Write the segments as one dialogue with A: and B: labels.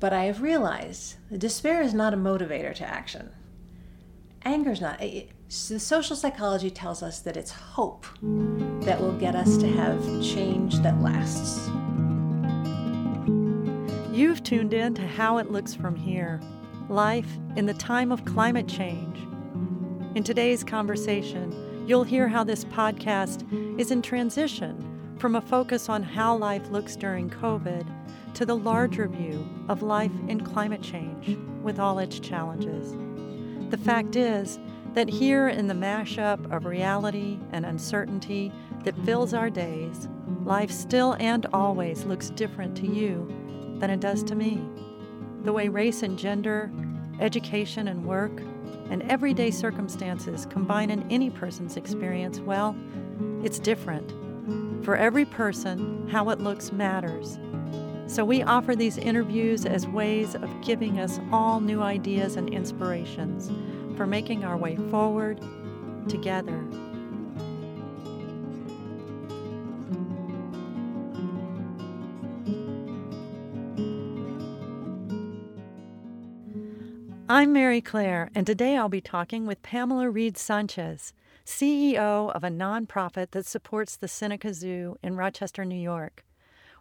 A: But I have realized despair is not a motivator to action. Anger is not. Eh, eh, it, the social psychology tells us that it's hope that will get us to have change that lasts.
B: You've tuned in to How It Looks From Here Life in the Time of Climate Change. In today's conversation, you'll hear how this podcast is in transition from a focus on how life looks during COVID to the larger view of life in climate change with all its challenges. The fact is that here in the mashup of reality and uncertainty that fills our days, life still and always looks different to you than it does to me. The way race and gender, education and work, and everyday circumstances combine in any person's experience, well, it's different. For every person, how it looks matters. So we offer these interviews as ways of giving us all new ideas and inspirations for making our way forward together. I'm Mary Claire, and today I'll be talking with Pamela Reed Sanchez, CEO of a nonprofit that supports the Seneca Zoo in Rochester, New York.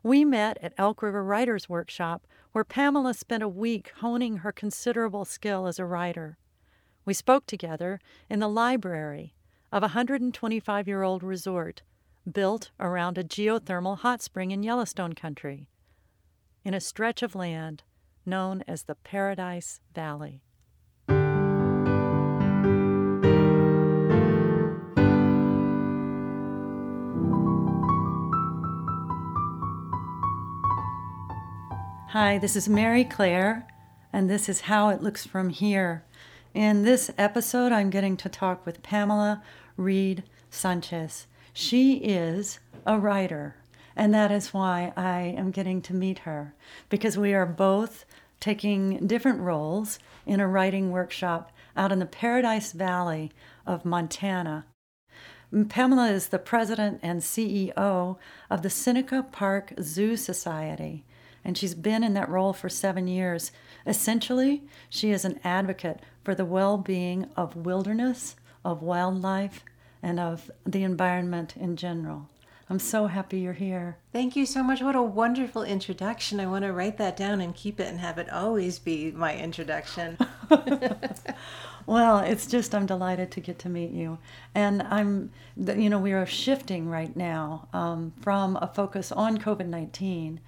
B: We met at Elk River Writers Workshop, where Pamela spent a week honing her considerable skill as a writer. We spoke together in the library of a 125 year old resort built around a geothermal hot spring in Yellowstone country, in a stretch of land known as the Paradise Valley. Hi, this is Mary Claire, and this is How It Looks From Here. In this episode, I'm getting to talk with Pamela Reed Sanchez. She is a writer, and that is why I am getting to meet her, because we are both taking different roles in a writing workshop out in the Paradise Valley of Montana. Pamela is the president and CEO of the Seneca Park Zoo Society, and she's been in that role for seven years. Essentially, she is an advocate for the well being of wilderness, of wildlife, and of the environment in general. I'm so happy you're here.
A: Thank you so much. What a wonderful introduction. I want to write that down and keep it and have it always be my introduction.
B: well, it's just I'm delighted to get to meet you. And I'm, you know, we are shifting right now um, from a focus on COVID 19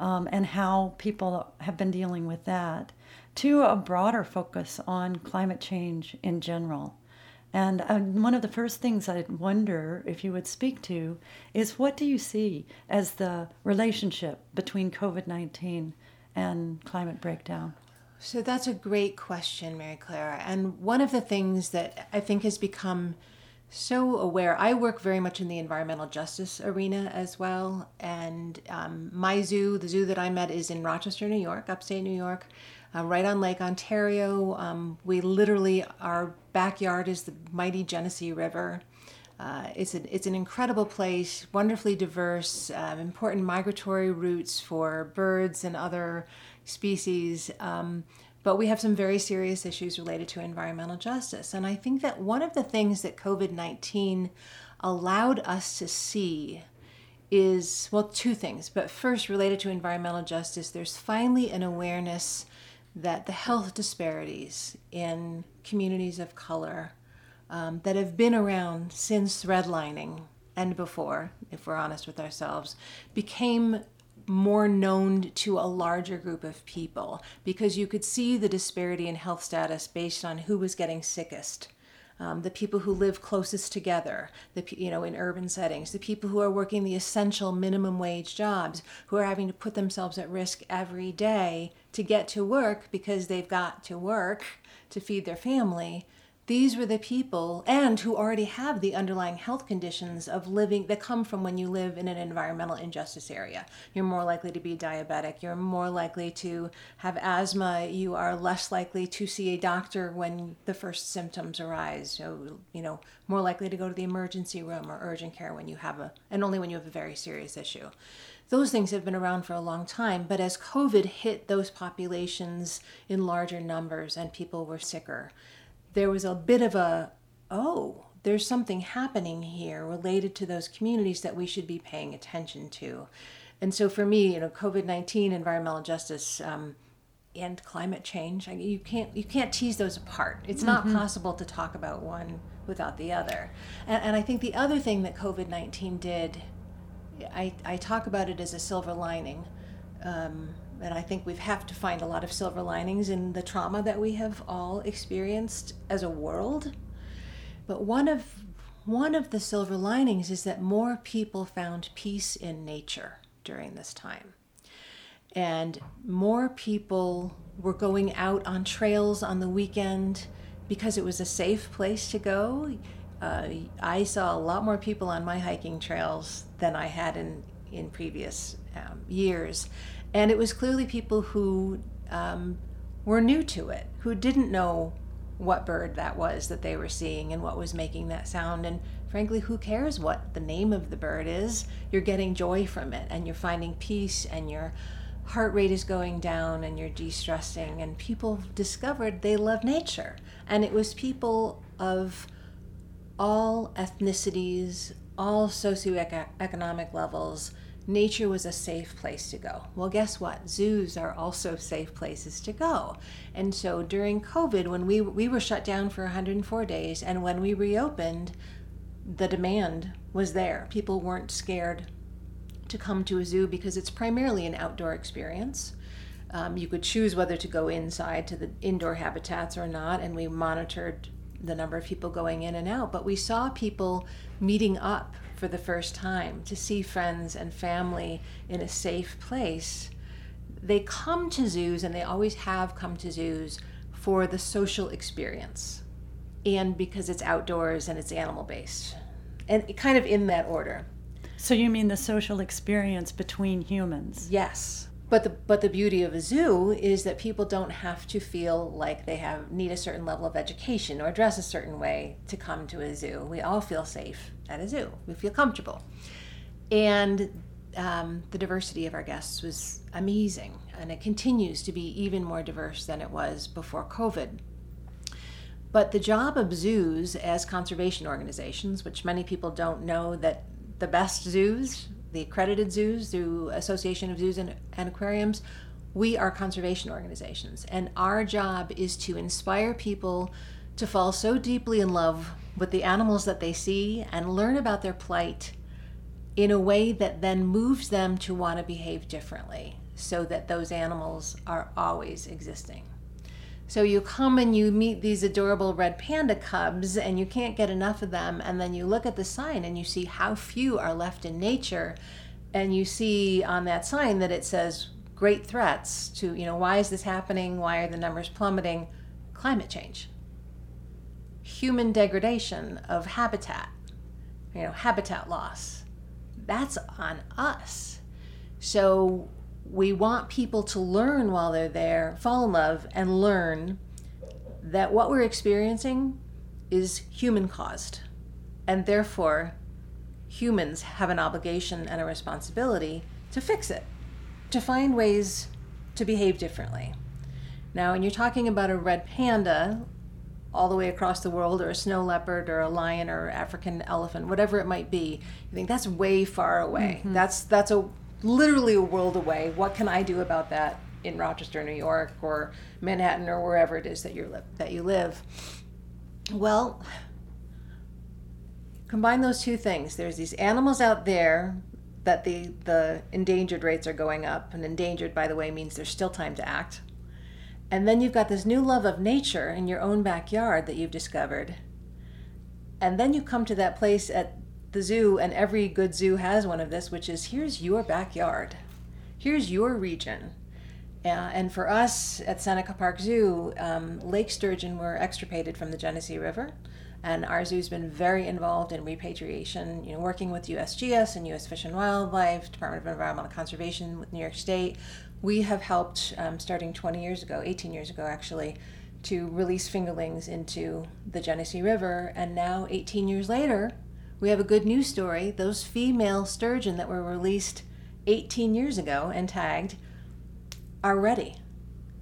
B: um, and how people have been dealing with that to a broader focus on climate change in general. And uh, one of the first things I wonder if you would speak to is what do you see as the relationship between COVID 19 and climate breakdown?
A: So that's a great question, Mary Claire. And one of the things that I think has become so aware, I work very much in the environmental justice arena as well. And um, my zoo, the zoo that I'm at, is in Rochester, New York, upstate New York uh, right on Lake Ontario. Um, we literally, our backyard is the mighty Genesee River. Uh, it's, a, it's an incredible place, wonderfully diverse, um, important migratory routes for birds and other species. But we have some very serious issues related to environmental justice. And I think that one of the things that COVID 19 allowed us to see is well, two things. But first, related to environmental justice, there's finally an awareness that the health disparities in communities of color um, that have been around since redlining and before, if we're honest with ourselves, became more known to a larger group of people because you could see the disparity in health status based on who was getting sickest um, the people who live closest together, the you know in urban settings, the people who are working the essential minimum wage jobs, who are having to put themselves at risk every day to get to work because they've got to work to feed their family. These were the people and who already have the underlying health conditions of living that come from when you live in an environmental injustice area. You're more likely to be diabetic. You're more likely to have asthma. You are less likely to see a doctor when the first symptoms arise. So you know more likely to go to the emergency room or urgent care when you have a and only when you have a very serious issue. Those things have been around for a long time but as covid hit those populations in larger numbers and people were sicker there was a bit of a, oh, there's something happening here related to those communities that we should be paying attention to. And so for me, you know, COVID 19, environmental justice, um, and climate change, I, you can't you can't tease those apart. It's not mm-hmm. possible to talk about one without the other. And, and I think the other thing that COVID nineteen did, I, I talk about it as a silver lining. Um, and I think we have to find a lot of silver linings in the trauma that we have all experienced as a world. But one of one of the silver linings is that more people found peace in nature during this time. And more people were going out on trails on the weekend because it was a safe place to go. Uh, I saw a lot more people on my hiking trails than I had in, in previous um, years. And it was clearly people who um, were new to it, who didn't know what bird that was that they were seeing and what was making that sound. And frankly, who cares what the name of the bird is? You're getting joy from it and you're finding peace and your heart rate is going down and you're de stressing. And people discovered they love nature. And it was people of all ethnicities, all socioeconomic levels nature was a safe place to go. Well, guess what? Zoos are also safe places to go. And so during COVID, when we, we were shut down for 104 days, and when we reopened, the demand was there. People weren't scared to come to a zoo because it's primarily an outdoor experience. Um, you could choose whether to go inside to the indoor habitats or not, and we monitored the number of people going in and out. But we saw people meeting up for the first time, to see friends and family in a safe place, they come to zoos and they always have come to zoos for the social experience and because it's outdoors and it's animal based and kind of in that order.
B: So you mean the social experience between humans?
A: Yes. But the but the beauty of a zoo is that people don't have to feel like they have need a certain level of education or dress a certain way to come to a zoo. We all feel safe at a zoo. We feel comfortable, and um, the diversity of our guests was amazing, and it continues to be even more diverse than it was before COVID. But the job of zoos as conservation organizations, which many people don't know that the best zoos the accredited zoos through Association of Zoos and, and Aquariums, we are conservation organizations. And our job is to inspire people to fall so deeply in love with the animals that they see and learn about their plight in a way that then moves them to want to behave differently so that those animals are always existing. So you come and you meet these adorable red panda cubs and you can't get enough of them. And then you look at the sign and you see how few are left in nature. And you see on that sign that it says great threats to, you know, why is this happening? Why are the numbers plummeting? Climate change, human degradation of habitat, you know, habitat loss. That's on us. So we want people to learn while they're there, fall in love, and learn that what we're experiencing is human caused. And therefore, humans have an obligation and a responsibility to fix it, to find ways to behave differently. Now, when you're talking about a red panda all the way across the world, or a snow leopard, or a lion, or African elephant, whatever it might be, you think that's way far away. Mm-hmm. That's that's a literally a world away. What can I do about that in Rochester, New York, or Manhattan, or wherever it is that you live? That you live. Well, combine those two things. There's these animals out there that the the endangered rates are going up, and endangered, by the way, means there's still time to act. And then you've got this new love of nature in your own backyard that you've discovered. And then you come to that place at the zoo, and every good zoo has one of this, which is here's your backyard, here's your region. Uh, and for us at Seneca Park Zoo, um, lake sturgeon were extirpated from the Genesee River. And our zoo's been very involved in repatriation, you know, working with USGS and US Fish and Wildlife, Department of Environmental Conservation with New York State. We have helped, um, starting 20 years ago, 18 years ago actually, to release fingerlings into the Genesee River. And now, 18 years later, we have a good news story. Those female sturgeon that were released 18 years ago and tagged are ready.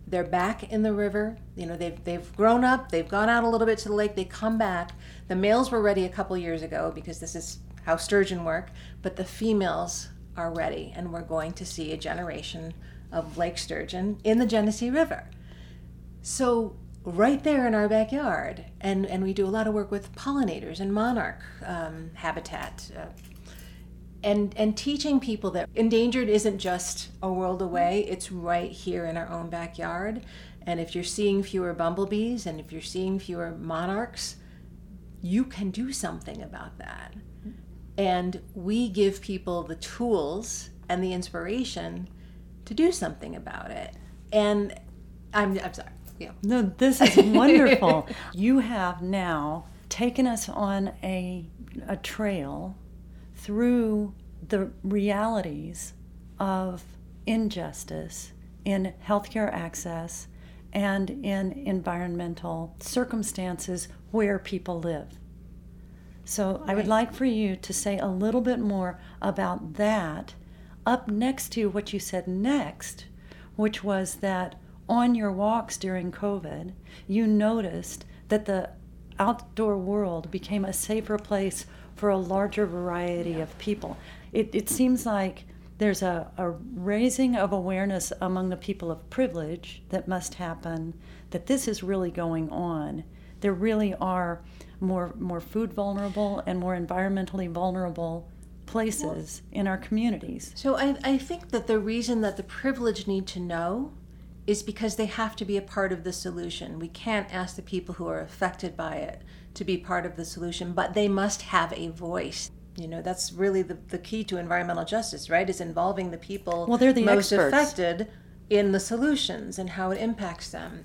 A: They're back in the river. You know, they've they've grown up. They've gone out a little bit to the lake. They come back. The males were ready a couple years ago because this is how sturgeon work. But the females are ready, and we're going to see a generation of lake sturgeon in the Genesee River. So right there in our backyard, and and we do a lot of work with pollinators and monarch um, habitat. Uh, and and teaching people that endangered isn't just a world away it's right here in our own backyard and if you're seeing fewer bumblebees and if you're seeing fewer monarchs you can do something about that and we give people the tools and the inspiration to do something about it and i'm, I'm sorry yeah
B: no this is wonderful you have now taken us on a a trail through the realities of injustice in healthcare access and in environmental circumstances where people live. So right. I would like for you to say a little bit more about that up next to what you said next, which was that on your walks during COVID, you noticed that the outdoor world became a safer place for a larger variety yeah. of people. It, it seems like there's a, a raising of awareness among the people of privilege that must happen, that this is really going on. There really are more, more food vulnerable and more environmentally vulnerable places in our communities.
A: So I, I think that the reason that the privileged need to know is because they have to be a part of the solution. We can't ask the people who are affected by it to be part of the solution, but they must have a voice. You know, that's really the, the key to environmental justice, right? Is involving the people
B: well, they're the
A: most
B: experts.
A: affected in the solutions and how it impacts them.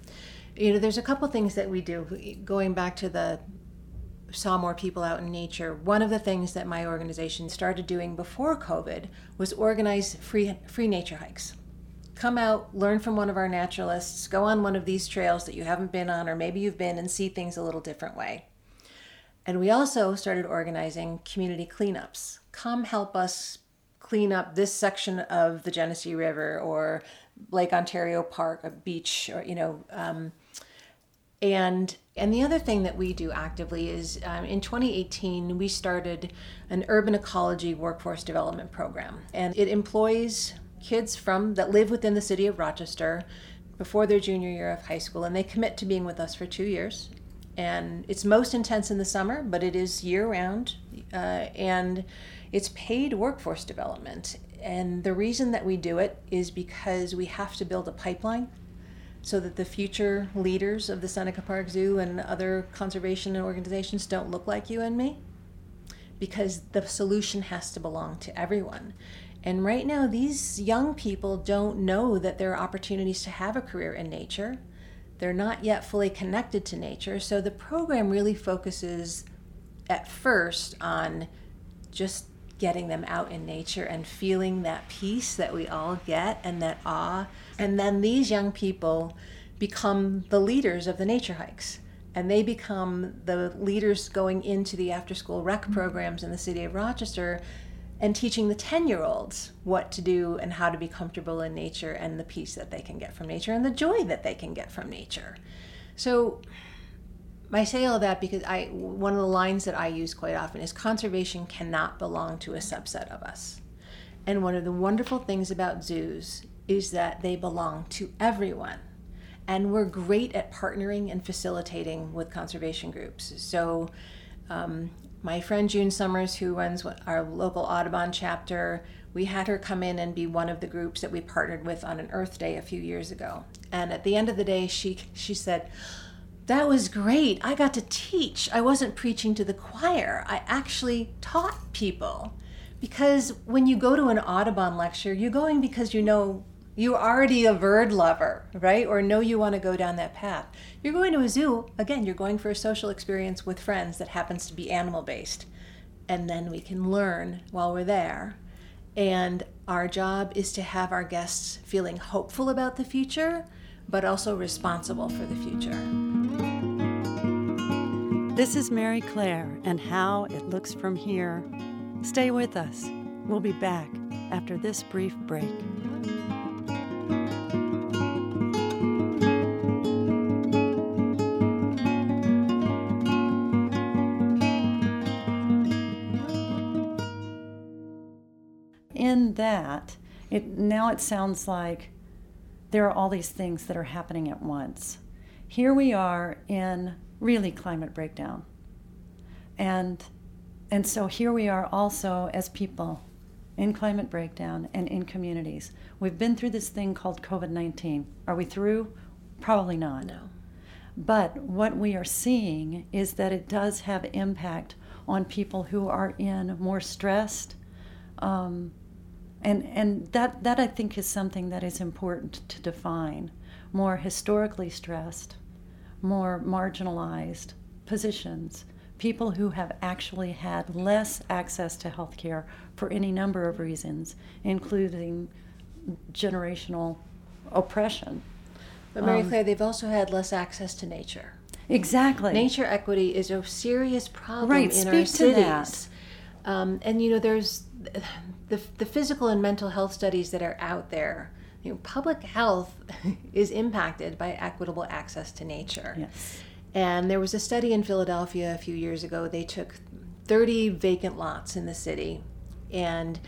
A: You know, there's a couple things that we do. Going back to the saw more people out in nature. One of the things that my organization started doing before COVID was organize free free nature hikes. Come out, learn from one of our naturalists, go on one of these trails that you haven't been on, or maybe you've been and see things a little different way. And we also started organizing community cleanups. Come help us clean up this section of the Genesee River or Lake Ontario Park, a beach, or you know. Um, and and the other thing that we do actively is um, in 2018 we started an urban ecology workforce development program, and it employs kids from that live within the city of Rochester before their junior year of high school, and they commit to being with us for two years. And it's most intense in the summer, but it is year round, uh, and it's paid workforce development. And the reason that we do it is because we have to build a pipeline so that the future leaders of the Seneca Park Zoo and other conservation organizations don't look like you and me, because the solution has to belong to everyone. And right now, these young people don't know that there are opportunities to have a career in nature they're not yet fully connected to nature. So the program really focuses at first on just getting them out in nature and feeling that peace that we all get and that awe. And then these young people become the leaders of the nature hikes. And they become the leaders going into the after school rec mm-hmm. programs in the city of Rochester and teaching the 10 year olds what to do and how to be comfortable in nature and the peace that they can get from nature and the joy that they can get from nature. So, I say all that because I one of the lines that I use quite often is conservation cannot belong to a subset of us. And one of the wonderful things about zoos is that they belong to everyone. And we're great at partnering and facilitating with conservation groups. So, um, my friend June Summers, who runs our local Audubon chapter, we had her come in and be one of the groups that we partnered with on an Earth Day a few years ago. And at the end of the day, she she said, "That was great. I got to teach. I wasn't preaching to the choir. I actually taught people." Because when you go to an Audubon lecture, you're going because you know You're already a bird lover, right? Or know you want to go down that path. You're going to a zoo, again, you're going for a social experience with friends that happens to be animal based. And then we can learn while we're there. And our job is to have our guests feeling hopeful about the future, but also responsible for the future.
B: This is Mary Claire and how it looks from here. Stay with us. We'll be back after this brief break. In that, it now it sounds like there are all these things that are happening at once. Here we are in really climate breakdown. And and so here we are also as people in climate breakdown and in communities. We've been through this thing called COVID 19. Are we through? Probably not.
A: No.
B: But what we are seeing is that it does have impact on people who are in more stressed. Um, and and that, that I think is something that is important to define. More historically stressed, more marginalized positions, people who have actually had less access to health care for any number of reasons, including generational oppression.
A: But Mary um, Claire, they've also had less access to nature.
B: Exactly.
A: Nature equity is a serious problem
B: right,
A: in our cities.
B: To that.
A: Um, and you know, there's the, the physical and mental health studies that are out there you know, public health is impacted by equitable access to nature.
B: Yes.
A: And there was a study in Philadelphia a few years ago. They took 30 vacant lots in the city, and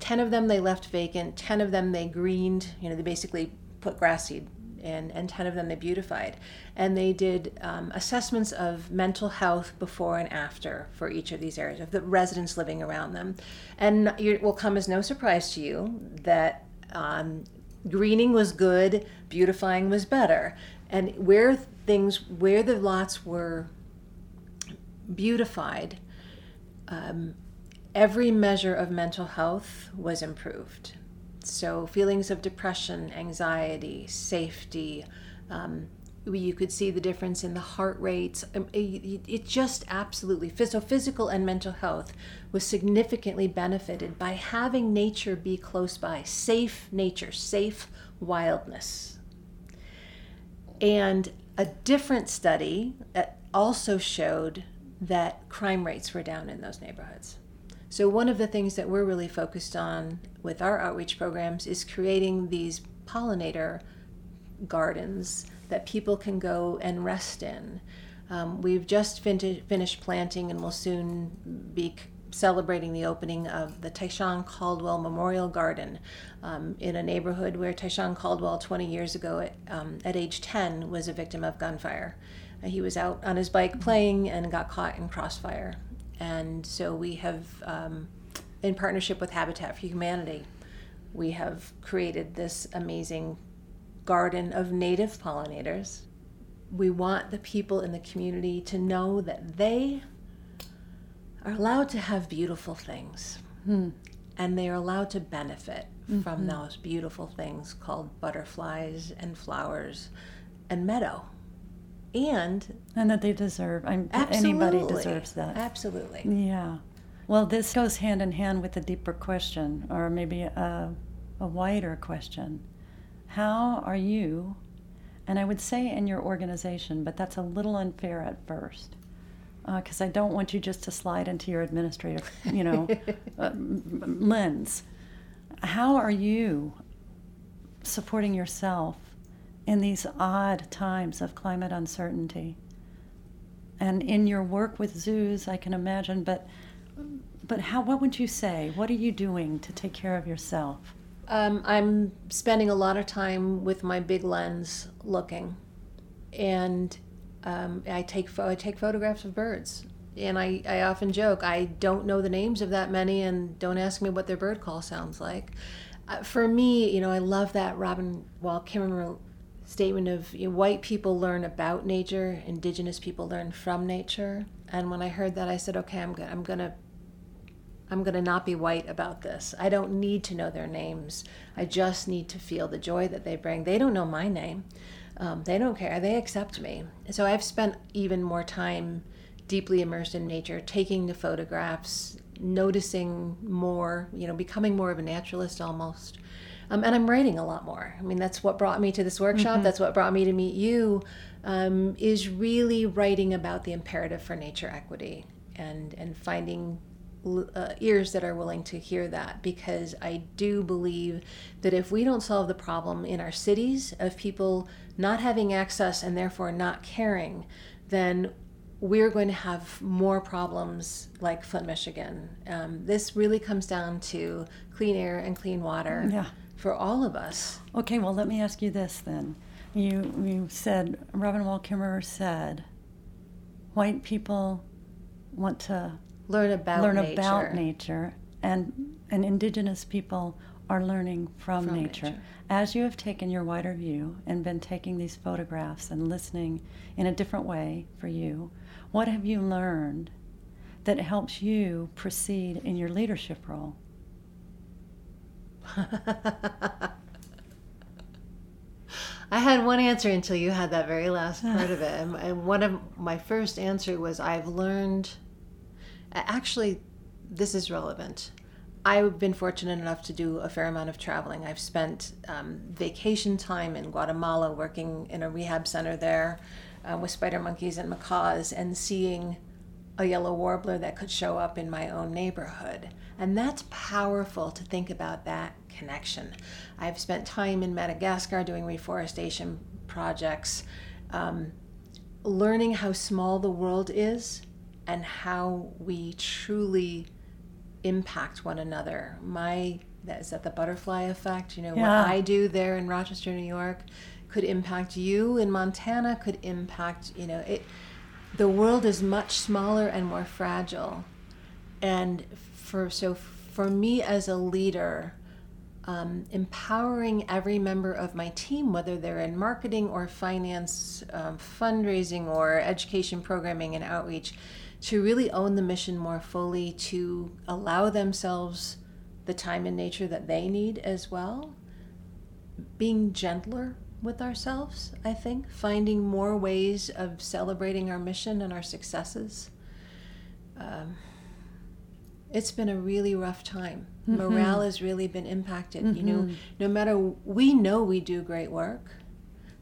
A: 10 of them they left vacant, 10 of them they greened, you know, they basically put grass seed in, and 10 of them they beautified. And they did um, assessments of mental health before and after for each of these areas, of the residents living around them. And it will come as no surprise to you that um, greening was good, beautifying was better. And where things, where the lots were beautified, um, every measure of mental health was improved. So, feelings of depression, anxiety, safety, um, you could see the difference in the heart rates. Um, it, it just absolutely, so physical and mental health was significantly benefited by having nature be close by, safe nature, safe wildness. And a different study also showed that crime rates were down in those neighborhoods. So, one of the things that we're really focused on with our outreach programs is creating these pollinator gardens that people can go and rest in. Um, we've just fin- finished planting and will soon be celebrating the opening of the Taishan Caldwell Memorial Garden um, in a neighborhood where Taishan Caldwell, 20 years ago, at, um, at age 10, was a victim of gunfire. Uh, he was out on his bike playing and got caught in crossfire. And so we have, um, in partnership with Habitat for Humanity, we have created this amazing garden of native pollinators. We want the people in the community to know that they are allowed to have beautiful things. Hmm. And they are allowed to benefit mm-hmm. from those beautiful things called butterflies and flowers and meadow. And
B: and that they deserve. I'm, anybody deserves that.
A: Absolutely.
B: Yeah. Well, this goes hand in hand with a deeper question, or maybe a, a wider question. How are you, and I would say in your organization, but that's a little unfair at first because uh, I don't want you just to slide into your administrative, you know, uh, lens. How are you supporting yourself in these odd times of climate uncertainty? And in your work with zoos, I can imagine, but but how? What would you say? What are you doing to take care of yourself?
A: Um, I'm spending a lot of time with my big lens looking, and um, I take I take photographs of birds, and I, I often joke I don't know the names of that many, and don't ask me what their bird call sounds like. Uh, for me, you know, I love that Robin Wall Kimmerer statement of you know, white people learn about nature, indigenous people learn from nature. And when I heard that, I said, okay, I'm gonna I'm gonna I'm to not be white about this. I don't need to know their names. I just need to feel the joy that they bring. They don't know my name. Um, they don't care. They accept me. So I've spent even more time deeply immersed in nature, taking the photographs, noticing more, you know, becoming more of a naturalist almost. Um, and I'm writing a lot more. I mean, that's what brought me to this workshop. Mm-hmm. That's what brought me to meet you. Um, is really writing about the imperative for nature equity and and finding uh, ears that are willing to hear that because I do believe that if we don't solve the problem in our cities of people not having access and therefore not caring, then we're going to have more problems like Flint, Michigan. Um, this really comes down to clean air and clean water yeah. For all of us.
B: Okay, well, let me ask you this then. You, you said, Robin Wall Kimmerer said, white people want to
A: learn about
B: learn
A: nature.
B: about nature, and and indigenous people are learning from, from nature. nature. As you have taken your wider view and been taking these photographs and listening in a different way for you, what have you learned that helps you proceed in your leadership role?
A: I had one answer until you had that very last part of it. And one of my first answer was I've learned Actually, this is relevant. I've been fortunate enough to do a fair amount of traveling. I've spent um, vacation time in Guatemala working in a rehab center there uh, with spider monkeys and macaws and seeing a yellow warbler that could show up in my own neighborhood. And that's powerful to think about that connection. I've spent time in Madagascar doing reforestation projects, um, learning how small the world is and how we truly impact one another. My that is that the butterfly effect. You know yeah. what I do there in Rochester, New York, could impact you in Montana. Could impact you know it. The world is much smaller and more fragile, and for so for me as a leader, um, empowering every member of my team, whether they're in marketing or finance, um, fundraising or education programming and outreach, to really own the mission more fully, to allow themselves the time in nature that they need as well. Being gentler with ourselves, I think, finding more ways of celebrating our mission and our successes. Um, it's been a really rough time. Mm-hmm. Morale has really been impacted. Mm-hmm. You know, mm-hmm. no matter, we know we do great work,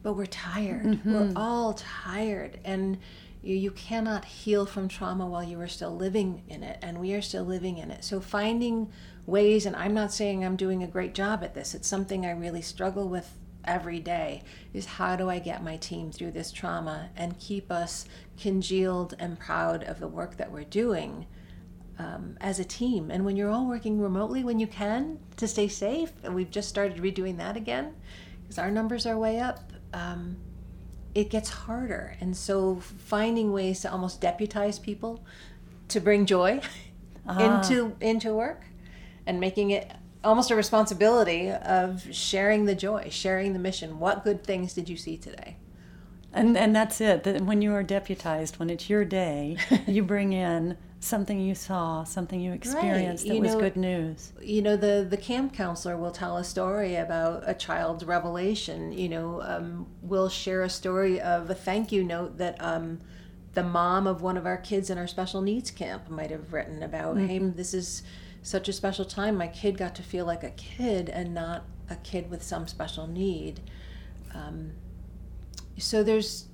A: but we're tired. Mm-hmm. We're all tired. And you, you cannot heal from trauma while you are still living in it, and we are still living in it. So, finding ways, and I'm not saying I'm doing a great job at this, it's something I really struggle with every day is how do I get my team through this trauma and keep us congealed and proud of the work that we're doing um, as a team. And when you're all working remotely, when you can, to stay safe, and we've just started redoing that again because our numbers are way up. Um, it gets harder. And so finding ways to almost deputize people to bring joy ah. into into work and making it almost a responsibility of sharing the joy, sharing the mission. What good things did you see today?
B: And and that's it. That when you are deputized, when it's your day, you bring in something you saw, something you experienced right. that you was know, good news.
A: You know, the the camp counselor will tell a story about a child's revelation. You know, um, we'll share a story of a thank you note that um, the mom of one of our kids in our special needs camp might have written about. Mm-hmm. Hey, this is such a special time. My kid got to feel like a kid and not a kid with some special need. Um, so there's,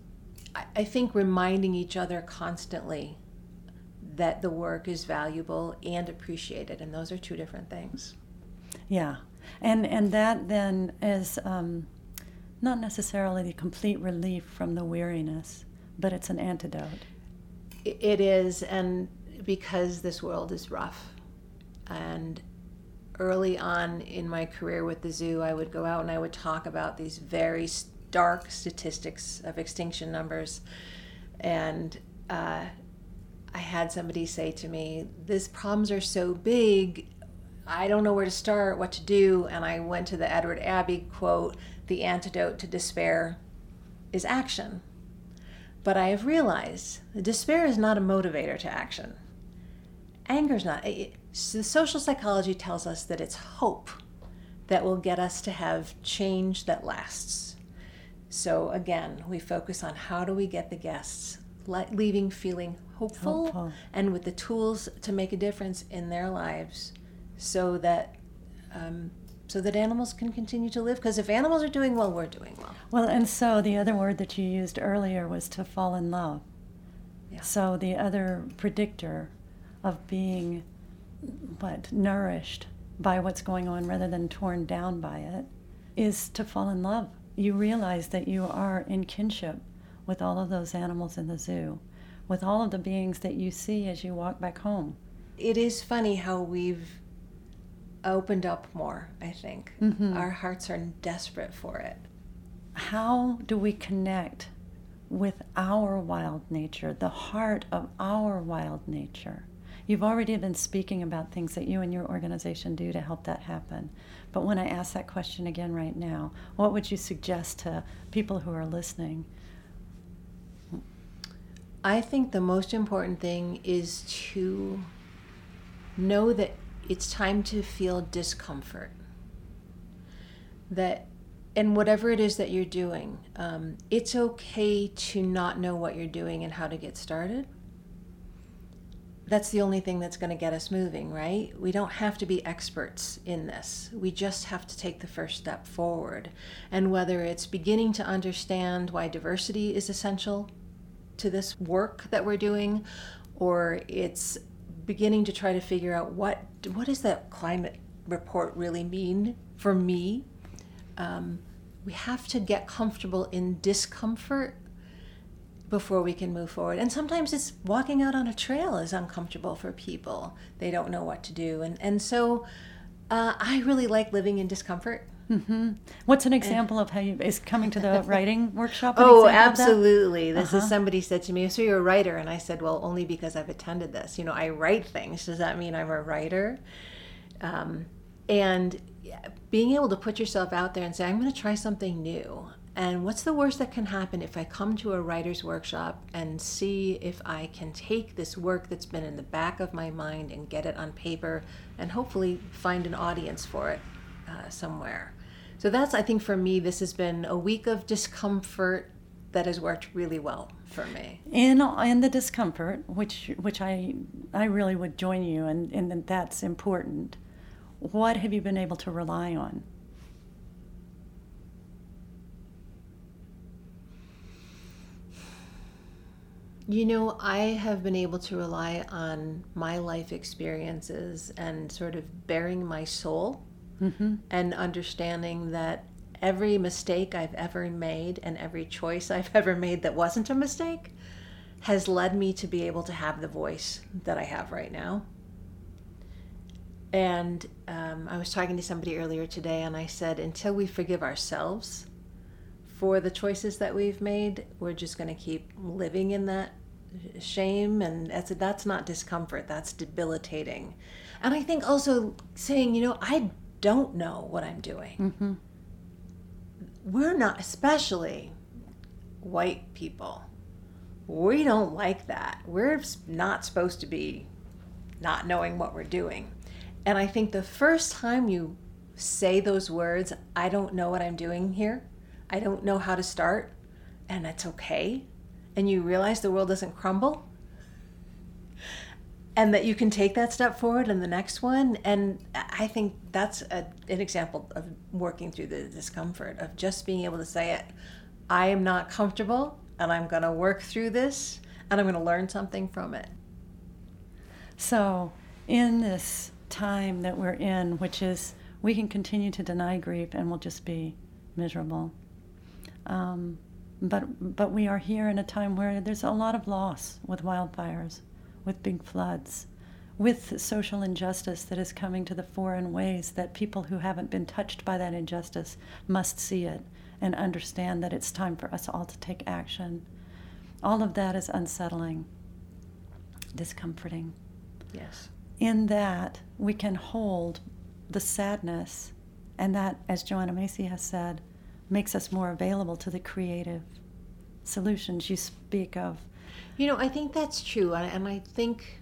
A: I, I think, reminding each other constantly that the work is valuable and appreciated, and those are two different things.
B: Yeah, and and that then is um, not necessarily the complete relief from the weariness, but it's an antidote.
A: It is, and because this world is rough, and early on in my career with the zoo, I would go out and I would talk about these very stark statistics of extinction numbers, and uh, I had somebody say to me, These problems are so big, I don't know where to start, what to do. And I went to the Edward Abbey quote The antidote to despair is action. But I have realized despair is not a motivator to action. Anger is not. So the social psychology tells us that it's hope that will get us to have change that lasts. So again, we focus on how do we get the guests leaving feeling hopeful, hopeful, and with the tools to make a difference in their lives so that um, so that animals can continue to live because if animals are doing well we're doing well
B: well and so the other word that you used earlier was to fall in love yeah. so the other predictor of being what nourished by what's going on rather than torn down by it is to fall in love you realize that you are in kinship with all of those animals in the zoo with all of the beings that you see as you walk back home
A: it is funny how we've opened up more, I think. Mm-hmm. Our hearts are desperate for it.
B: How do we connect with our wild nature, the heart of our wild nature? You've already been speaking about things that you and your organization do to help that happen. But when I ask that question again right now, what would you suggest to people who are listening?
A: I think the most important thing is to know that it's time to feel discomfort. That, and whatever it is that you're doing, um, it's okay to not know what you're doing and how to get started. That's the only thing that's going to get us moving, right? We don't have to be experts in this. We just have to take the first step forward. And whether it's beginning to understand why diversity is essential to this work that we're doing, or it's beginning to try to figure out what what does that climate report really mean for me. Um, we have to get comfortable in discomfort before we can move forward. And sometimes it's walking out on a trail is uncomfortable for people. They don't know what to do, and and so uh, I really like living in discomfort.
B: Mm-hmm. What's an example of how you is coming to the writing workshop?
A: oh, absolutely. This uh-huh. is somebody said to me, "So you're a writer?" And I said, "Well, only because I've attended this. You know, I write things. Does that mean I'm a writer?" Um, and being able to put yourself out there and say, "I'm going to try something new." And what's the worst that can happen if I come to a writer's workshop and see if I can take this work that's been in the back of my mind and get it on paper and hopefully find an audience for it uh, somewhere? So that's, I think, for me, this has been a week of discomfort that has worked really well for me.
B: In in the discomfort, which which I I really would join you, and and that's important. What have you been able to rely on?
A: You know, I have been able to rely on my life experiences and sort of bearing my soul mm-hmm. and understanding that every mistake I've ever made and every choice I've ever made that wasn't a mistake has led me to be able to have the voice that I have right now. And um, I was talking to somebody earlier today, and I said, until we forgive ourselves for the choices that we've made, we're just going to keep living in that shame. And that's, that's not discomfort, that's debilitating. And I think also saying, you know, I don't know what I'm doing. Mm-hmm. We're not, especially white people, we don't like that. We're not supposed to be not knowing what we're doing. And I think the first time you say those words, I don't know what I'm doing here, I don't know how to start, and that's okay, and you realize the world doesn't crumble, and that you can take that step forward and the next one. And i think that's a, an example of working through the discomfort of just being able to say it i am not comfortable and i'm going to work through this and i'm going to learn something from it.
B: So in this time that we're in which is we can continue to deny grief and we'll just be miserable um, but but we are here in a time where there's a lot of loss with wildfires with big floods, with social injustice that is coming to the fore in ways that people who haven't been touched by that injustice must see it and understand that it's time for us all to take action. All of that is unsettling, discomforting.
A: Yes.
B: In that, we can hold the sadness, and that, as Joanna Macy has said, makes us more available to the creative solutions you speak of
A: you know, I think that's true. And I think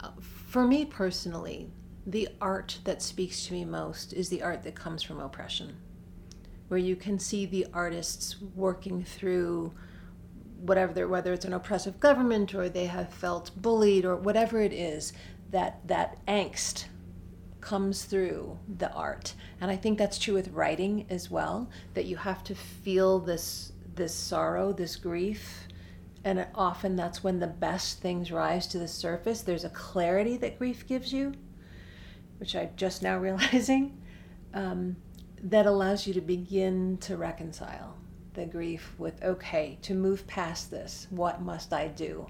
A: uh, for me personally, the art that speaks to me most is the art that comes from oppression, where you can see the artists working through whatever whether it's an oppressive government or they have felt bullied or whatever it is that that angst comes through the art and i think that's true with writing as well that you have to feel this this sorrow this grief and often that's when the best things rise to the surface there's a clarity that grief gives you which i'm just now realizing um, that allows you to begin to reconcile the grief with, okay, to move past this, what must I do?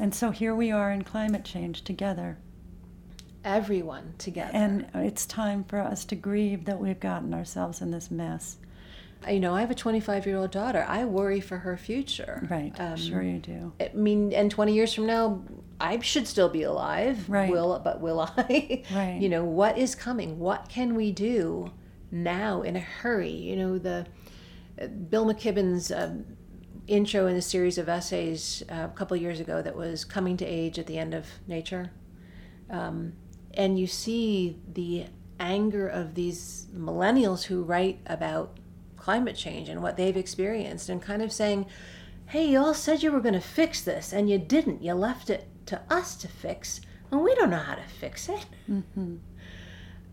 B: And so here we are in climate change together.
A: Everyone together.
B: And it's time for us to grieve that we've gotten ourselves in this mess.
A: You know, I have a 25 year old daughter. I worry for her future.
B: Right. Um, sure, you do.
A: I mean, and 20 years from now, I should still be alive.
B: Right.
A: Will, but will I?
B: Right.
A: You know, what is coming? What can we do now in a hurry? You know, the Bill McKibben's um, intro in a series of essays uh, a couple years ago that was coming to age at the end of nature. Um, and you see the anger of these millennials who write about climate change and what they've experienced and kind of saying, hey, you all said you were going to fix this and you didn't. You left it to us to fix, and we don't know how to fix it. Mm-hmm.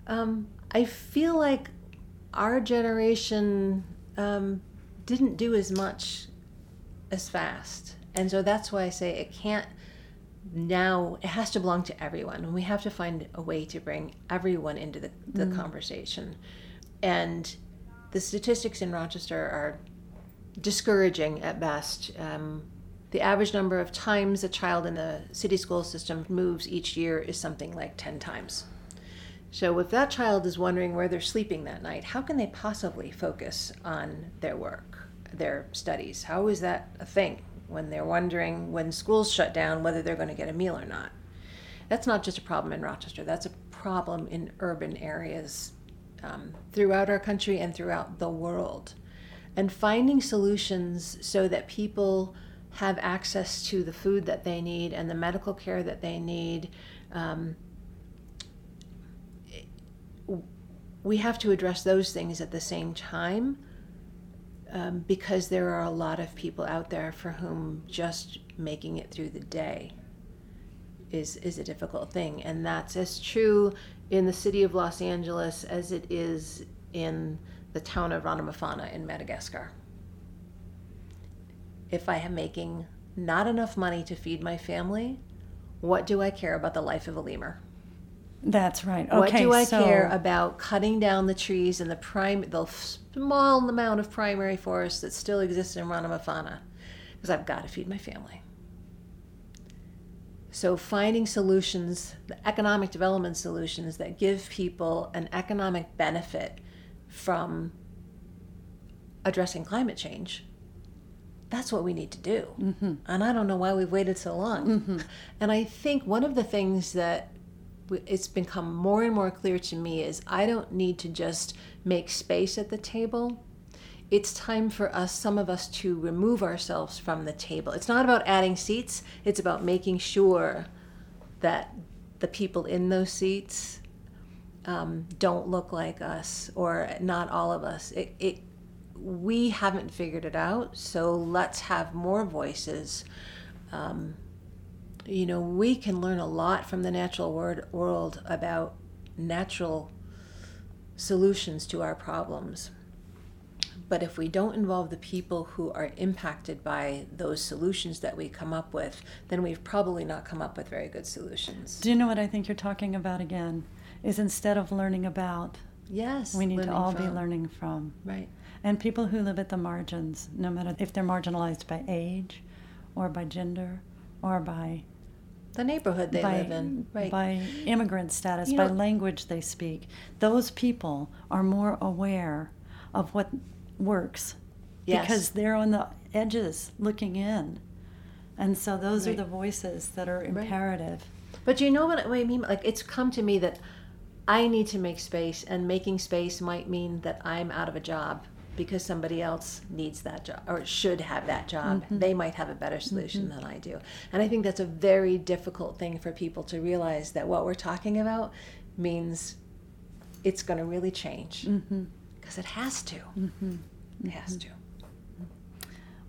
A: Um, I feel like our generation um, didn't do as much as fast. And so that's why I say it can't now, it has to belong to everyone. And we have to find a way to bring everyone into the, the mm. conversation. And the statistics in Rochester are discouraging at best. Um, the average number of times a child in the city school system moves each year is something like 10 times. So if that child is wondering where they're sleeping that night, how can they possibly focus on their work, their studies? How is that a thing when they're wondering when schools shut down whether they're going to get a meal or not? That's not just a problem in Rochester, that's a problem in urban areas um, throughout our country and throughout the world. And finding solutions so that people have access to the food that they need and the medical care that they need. Um, we have to address those things at the same time um, because there are a lot of people out there for whom just making it through the day is is a difficult thing, and that's as true in the city of Los Angeles as it is in the town of Ranomafana in Madagascar. If I am making not enough money to feed my family, what do I care about the life of a lemur?
B: That's right. Okay,
A: what do I
B: so...
A: care about cutting down the trees and the prime, the small amount of primary forest that still exists in Ranomafana? Because I've got to feed my family. So finding solutions, the economic development solutions that give people an economic benefit from addressing climate change that's what we need to do. Mm-hmm. And I don't know why we've waited so long. Mm-hmm. And I think one of the things that it's become more and more clear to me is I don't need to just make space at the table. It's time for us, some of us, to remove ourselves from the table. It's not about adding seats, it's about making sure that the people in those seats um, don't look like us or not all of us. It, it, we haven't figured it out, so let's have more voices. Um, you know, we can learn a lot from the natural world about natural solutions to our problems. But if we don't involve the people who are impacted by those solutions that we come up with, then we've probably not come up with very good solutions.
B: Do you know what I think you're talking about again? Is instead of learning about,
A: yes,
B: we need to all from. be learning from.
A: Right.
B: And people who live at the margins, no matter if they're marginalized by age or by gender or by
A: the neighborhood they
B: by,
A: live in, right?
B: By immigrant status, you by know, language they speak. Those people are more aware of what works
A: yes.
B: because they're on the edges looking in. And so those right. are the voices that are imperative.
A: Right. But you know what I mean? Like it's come to me that I need to make space, and making space might mean that I'm out of a job because somebody else needs that job or should have that job. Mm-hmm. They might have a better solution mm-hmm. than I do. And I think that's a very difficult thing for people to realize that what we're talking about means it's going to really change because mm-hmm. it has to. Mm-hmm. It has to.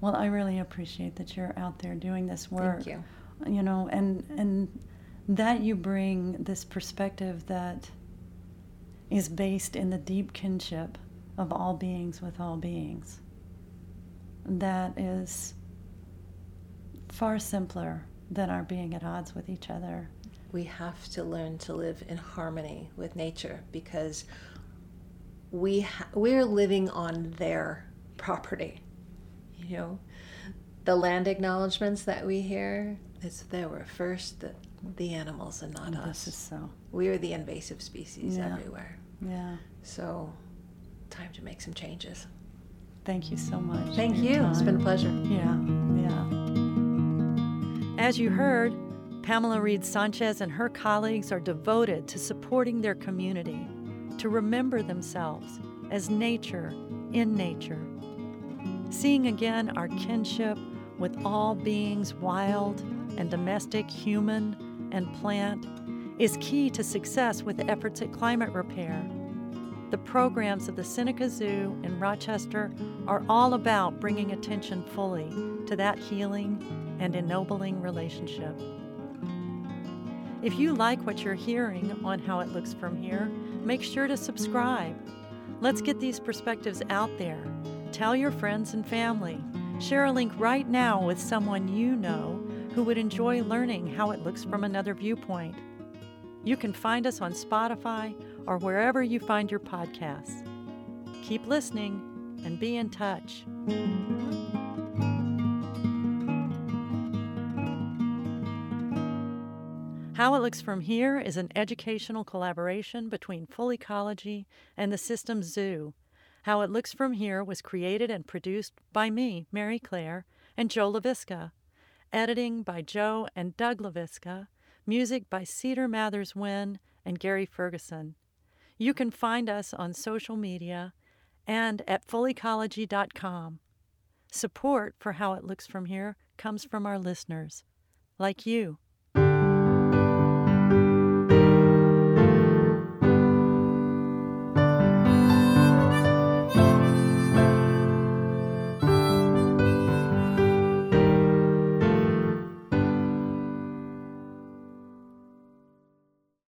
B: Well, I really appreciate that you're out there doing this work.
A: Thank you.
B: You know, and and that you bring this perspective that is based in the deep kinship of all beings with all beings. That is far simpler than our being at odds with each other.
A: We have to learn to live in harmony with nature because we ha- we're living on their property. You know, the land acknowledgments that we hear, it's there were first the, the animals and not us.
B: This is so.
A: We are the invasive species yeah. everywhere.
B: Yeah.
A: So, time to make some changes.
B: Thank you so much.
A: Thank you. It's been a pleasure.
B: Yeah, yeah. As you heard, Pamela Reed Sanchez and her colleagues are devoted to supporting their community to remember themselves as nature in nature. Seeing again our kinship with all beings, wild and domestic, human and plant, is key to success with efforts at climate repair. The programs of the Seneca Zoo in Rochester are all about bringing attention fully to that healing and ennobling relationship. If you like what you're hearing on How It Looks From Here, make sure to subscribe. Let's get these perspectives out there. Tell your friends and family. Share a link right now with someone you know who would enjoy learning how it looks from another viewpoint. You can find us on Spotify or wherever you find your podcasts. Keep listening and be in touch. How It Looks From Here is an educational collaboration between Full Ecology and the Seneca Zoo. How It Looks From Here was created and produced by me, Mary Claire, and Joe LaVisca. Editing by Joe and Doug LaVisca Music by Cedar Mathers Wynn and Gary Ferguson. You can find us on social media and at fullecology.com. Support for How It Looks From Here comes from our listeners, like you.